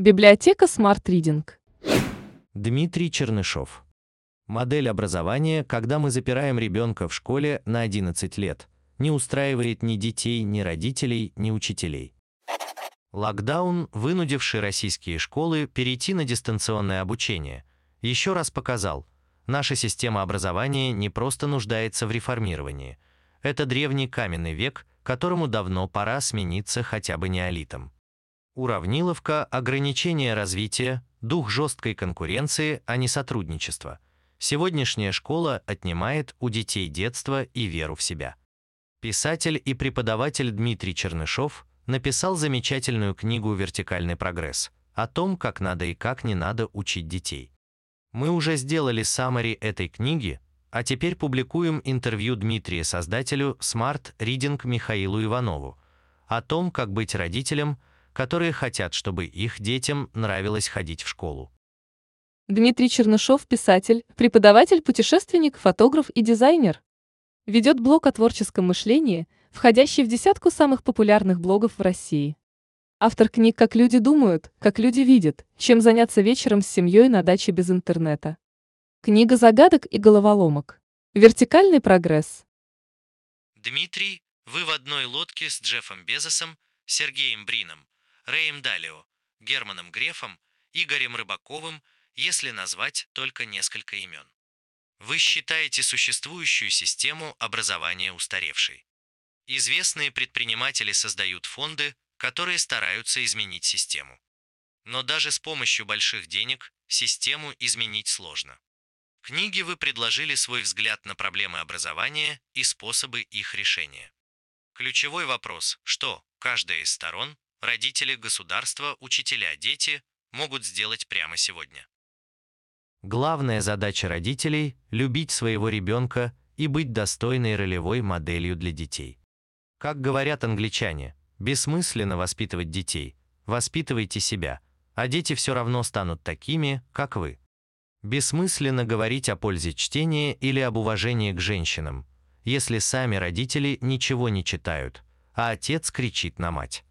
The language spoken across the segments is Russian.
Библиотека Smart Reading. Дмитрий Чернышов. Модель образования, когда мы запираем ребенка в школе на 11 лет, не устраивает ни детей, ни родителей, ни учителей. Локдаун, вынудивший российские школы перейти на дистанционное обучение, еще раз показал, наша система образования не просто нуждается в реформировании. Это древний каменный век, которому давно пора смениться хотя бы неолитом. Уравниловка – ограничение развития, дух жесткой конкуренции, а не сотрудничества. Сегодняшняя школа отнимает у детей детство и веру в себя. Писатель и преподаватель Дмитрий Чернышов написал замечательную книгу «Вертикальный прогресс» о том, как надо и как не надо учить детей. Мы уже сделали саммари этой книги, а теперь публикуем интервью Дмитрия создателю Smart Reading Михаилу Иванову о том, как быть родителем, которые хотят, чтобы их детям нравилось ходить в школу. Дмитрий Чернышов – писатель, преподаватель, путешественник, фотограф и дизайнер. Ведет блог о творческом мышлении, входящий в десятку самых популярных блогов в России. Автор книг «Как люди думают», «Как люди видят», «Чем заняться вечером с семьей на даче без интернета». Книга загадок и головоломок. Вертикальный прогресс. Дмитрий, вы в одной лодке с Джеффом Безосом, Сергеем Брином, Рэем Далио, Германом Грефом, Игорем Рыбаковым, если назвать только несколько имен. Вы считаете существующую систему образования устаревшей. Известные предприниматели создают фонды, которые стараются изменить систему. Но даже с помощью больших денег систему изменить сложно. В книге вы предложили свой взгляд на проблемы образования и способы их решения. Ключевой вопрос, что каждая из сторон, родители, государство, учителя, дети, могут сделать прямо сегодня. Главная задача родителей – любить своего ребенка и быть достойной ролевой моделью для детей. Как говорят англичане, бессмысленно воспитывать детей, воспитывайте себя, а дети все равно станут такими, как вы. Бессмысленно говорить о пользе чтения или об уважении к женщинам, если сами родители ничего не читают, а отец кричит на мать.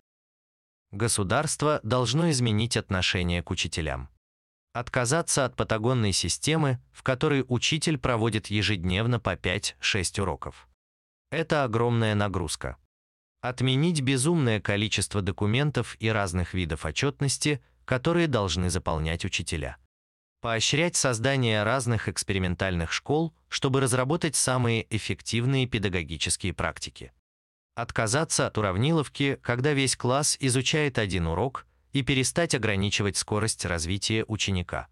Государство должно изменить отношение к учителям. Отказаться от патагонной системы, в которой учитель проводит ежедневно по 5-6 уроков. Это огромная нагрузка. Отменить безумное количество документов и разных видов отчетности, которые должны заполнять учителя. Поощрять создание разных экспериментальных школ, чтобы разработать самые эффективные педагогические практики. Отказаться от уравниловки, когда весь класс изучает один урок, и перестать ограничивать скорость развития ученика.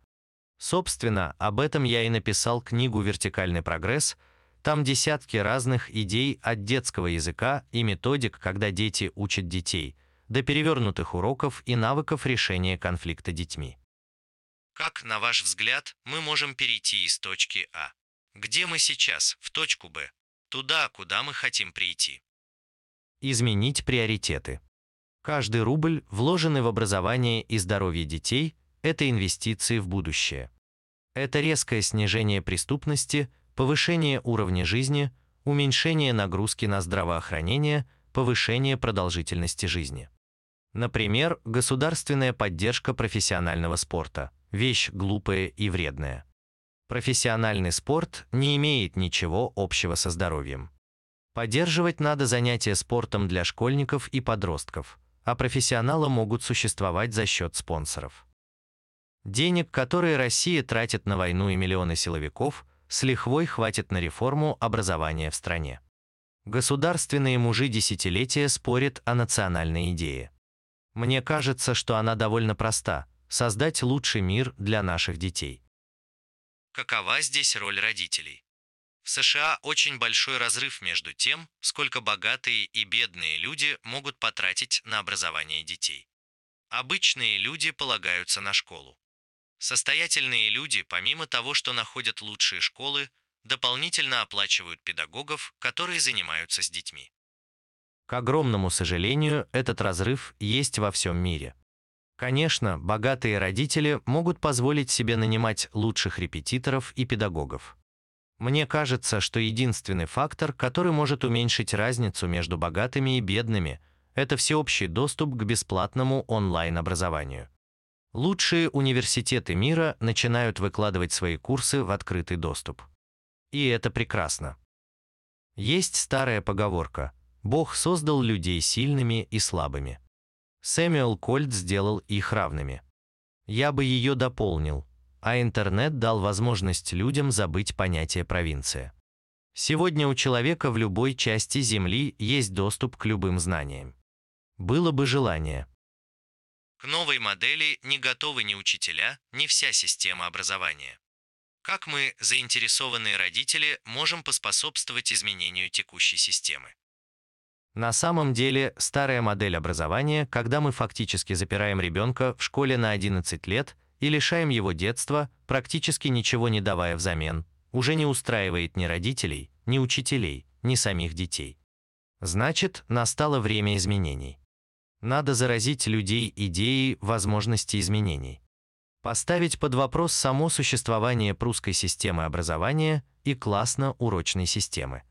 Собственно, об этом я и написал книгу «Вертикальный прогресс», там десятки разных идей от детского языка и методик, когда дети учат детей, до перевернутых уроков и навыков решения конфликта детьми. Как, на ваш взгляд, мы можем перейти из точки А, где мы сейчас, в точку Б, туда, куда мы хотим прийти? Изменить приоритеты. Каждый рубль, вложенный в образование и здоровье детей, это инвестиции в будущее. Это резкое снижение преступности, повышение уровня жизни, уменьшение нагрузки на здравоохранение, повышение продолжительности жизни. Например, государственная поддержка профессионального спорта – вещь глупая и вредная. Профессиональный спорт не имеет ничего общего со здоровьем. Поддерживать надо занятия спортом для школьников и подростков, а профессионалы могут существовать за счет спонсоров. Денег, которые Россия тратит на войну и миллионы силовиков, с лихвой хватит на реформу образования в стране. Государственные мужи десятилетия спорят о национальной идее. Мне кажется, что она довольно проста – создать лучший мир для наших детей. Какова здесь роль родителей? В США очень большой разрыв между тем, сколько богатые и бедные люди могут потратить на образование детей. Обычные люди полагаются на школу. Состоятельные люди, помимо того, что находят лучшие школы, дополнительно оплачивают педагогов, которые занимаются с детьми. К огромному сожалению, этот разрыв есть во всем мире. Конечно, богатые родители могут позволить себе нанимать лучших репетиторов и педагогов. Мне кажется, что единственный фактор, который может уменьшить разницу между богатыми и бедными, это всеобщий доступ к бесплатному онлайн-образованию. Лучшие университеты мира начинают выкладывать свои курсы в открытый доступ. И это прекрасно. Есть старая поговорка «Бог создал людей сильными и слабыми». Сэмюэл Кольт сделал их равными. Я бы ее дополнил, а интернет дал возможность людям забыть понятие провинция. Сегодня у человека в любой части Земли есть доступ к любым знаниям. Было бы желание. К новой модели не готовы ни учителя, ни вся система образования. Как мы, заинтересованные родители, можем поспособствовать изменению текущей системы? На самом деле, старая модель образования, когда мы фактически запираем ребенка в школе на 11 лет и лишаем его детства, практически ничего не давая взамен, уже не устраивает ни родителей, ни учителей, ни самих детей. Значит, настало время изменений. Надо заразить людей идеей возможности изменений. Поставить под вопрос само существование прусской системы образования и классно-урочной системы.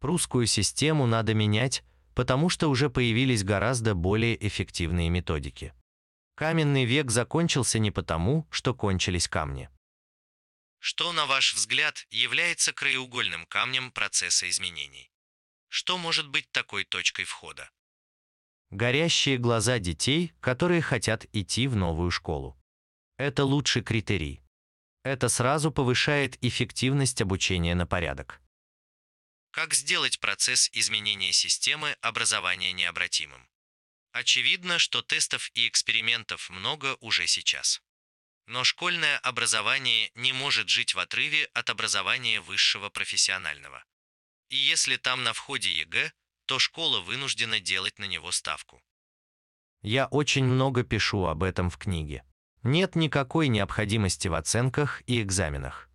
Прусскую систему надо менять, потому что уже появились гораздо более эффективные методики. Каменный век закончился не потому, что кончились камни. Что, на ваш взгляд, является краеугольным камнем процесса изменений? Что может быть такой точкой входа? Горящие глаза детей, которые хотят идти в новую школу. Это лучший критерий. Это сразу повышает эффективность обучения на порядок. Как сделать процесс изменения системы образования необратимым? Очевидно, что тестов и экспериментов много уже сейчас. Но школьное образование не может жить в отрыве от образования высшего профессионального. И если там на входе ЕГЭ, то школа вынуждена делать на него ставку. Я очень много пишу об этом в книге. Нет никакой необходимости в оценках и экзаменах.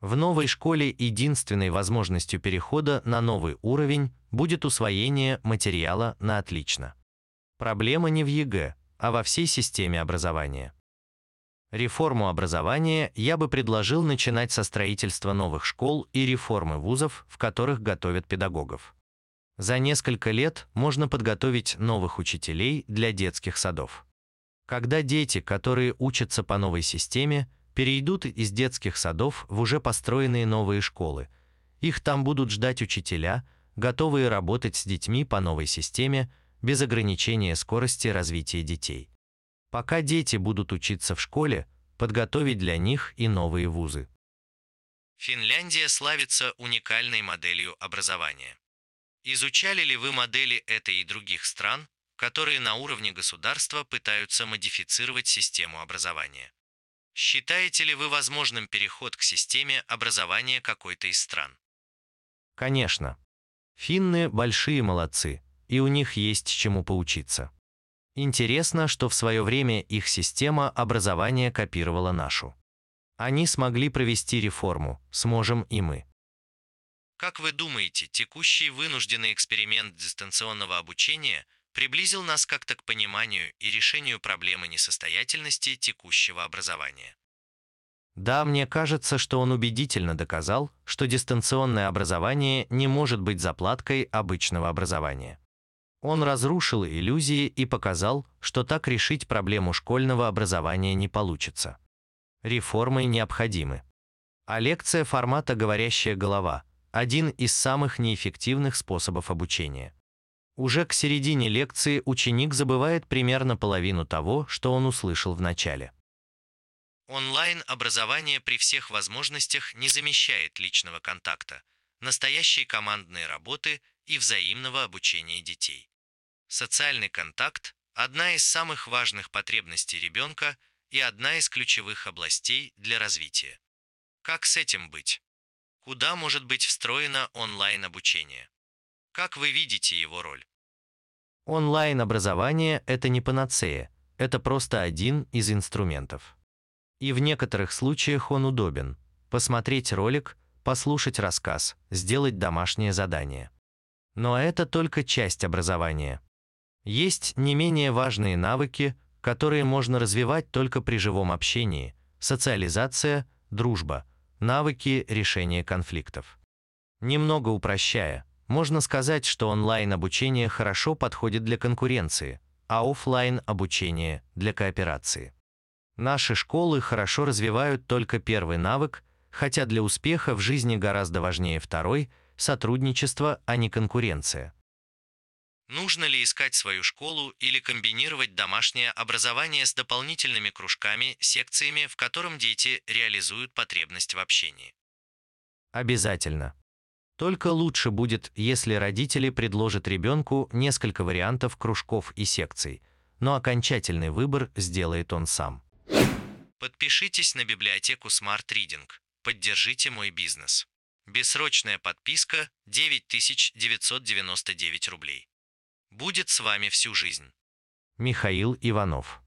В новой школе единственной возможностью перехода на новый уровень будет усвоение материала на отлично. Проблема не в ЕГЭ, а во всей системе образования. Реформу образования я бы предложил начинать со строительства новых школ и реформы вузов, в которых готовят педагогов. За несколько лет можно подготовить новых учителей для детских садов. Когда дети, которые учатся по новой системе, перейдут из детских садов в уже построенные новые школы, их там будут ждать учителя, готовые работать с детьми по новой системе, без ограничения скорости развития детей. Пока дети будут учиться в школе, подготовить для них и новые вузы. Финляндия славится уникальной моделью образования. Изучали ли вы модели этой и других стран, которые на уровне государства пытаются модифицировать систему образования? Считаете ли вы возможным переход к системе образования какой-то из стран? Конечно. Финны – большие молодцы, и у них есть чему поучиться. Интересно, что в свое время их система образования копировала нашу. Они смогли провести реформу, сможем и мы. Как вы думаете, текущий вынужденный эксперимент дистанционного обучения приблизил нас как-то к пониманию и решению проблемы несостоятельности текущего образования? Да, мне кажется, что он убедительно доказал, что дистанционное образование не может быть заплаткой обычного образования. Он разрушил иллюзии и показал, что так решить проблему школьного образования не получится. Реформы необходимы. А лекция формата «Говорящая голова» один из самых неэффективных способов обучения. Уже к середине лекции ученик забывает примерно половину того, что он услышал в начале. Онлайн-образование при всех возможностях не замещает личного контакта, настоящей командной работы и взаимного обучения детей. Социальный контакт – одна из самых важных потребностей ребенка и одна из ключевых областей для развития. Как с этим быть? Куда может быть встроено онлайн-обучение? Как вы видите его роль? Онлайн-образование – это не панацея, это просто один из инструментов. И в некоторых случаях он удобен. Посмотреть ролик, послушать рассказ, сделать домашнее задание. Но это только часть образования. Есть не менее важные навыки, которые можно развивать только при живом общении – социализация, дружба – навыки решения конфликтов. Немного упрощая, можно сказать, что онлайн-обучение хорошо подходит для конкуренции, а офлайн обучение – для кооперации. Наши школы хорошо развивают только первый навык, хотя для успеха в жизни гораздо важнее второй – сотрудничество, а не конкуренция. Нужно ли искать свою школу или комбинировать домашнее образование с дополнительными кружками, секциями, в котором дети реализуют потребность в общении? Обязательно. Только лучше будет, если родители предложат ребенку несколько вариантов кружков и секций, но окончательный выбор сделает он сам. Подпишитесь на библиотеку Smart Reading. Поддержите мой бизнес. Бессрочная подписка 9999 рублей. Будет с вами всю жизнь. Михаил Иванов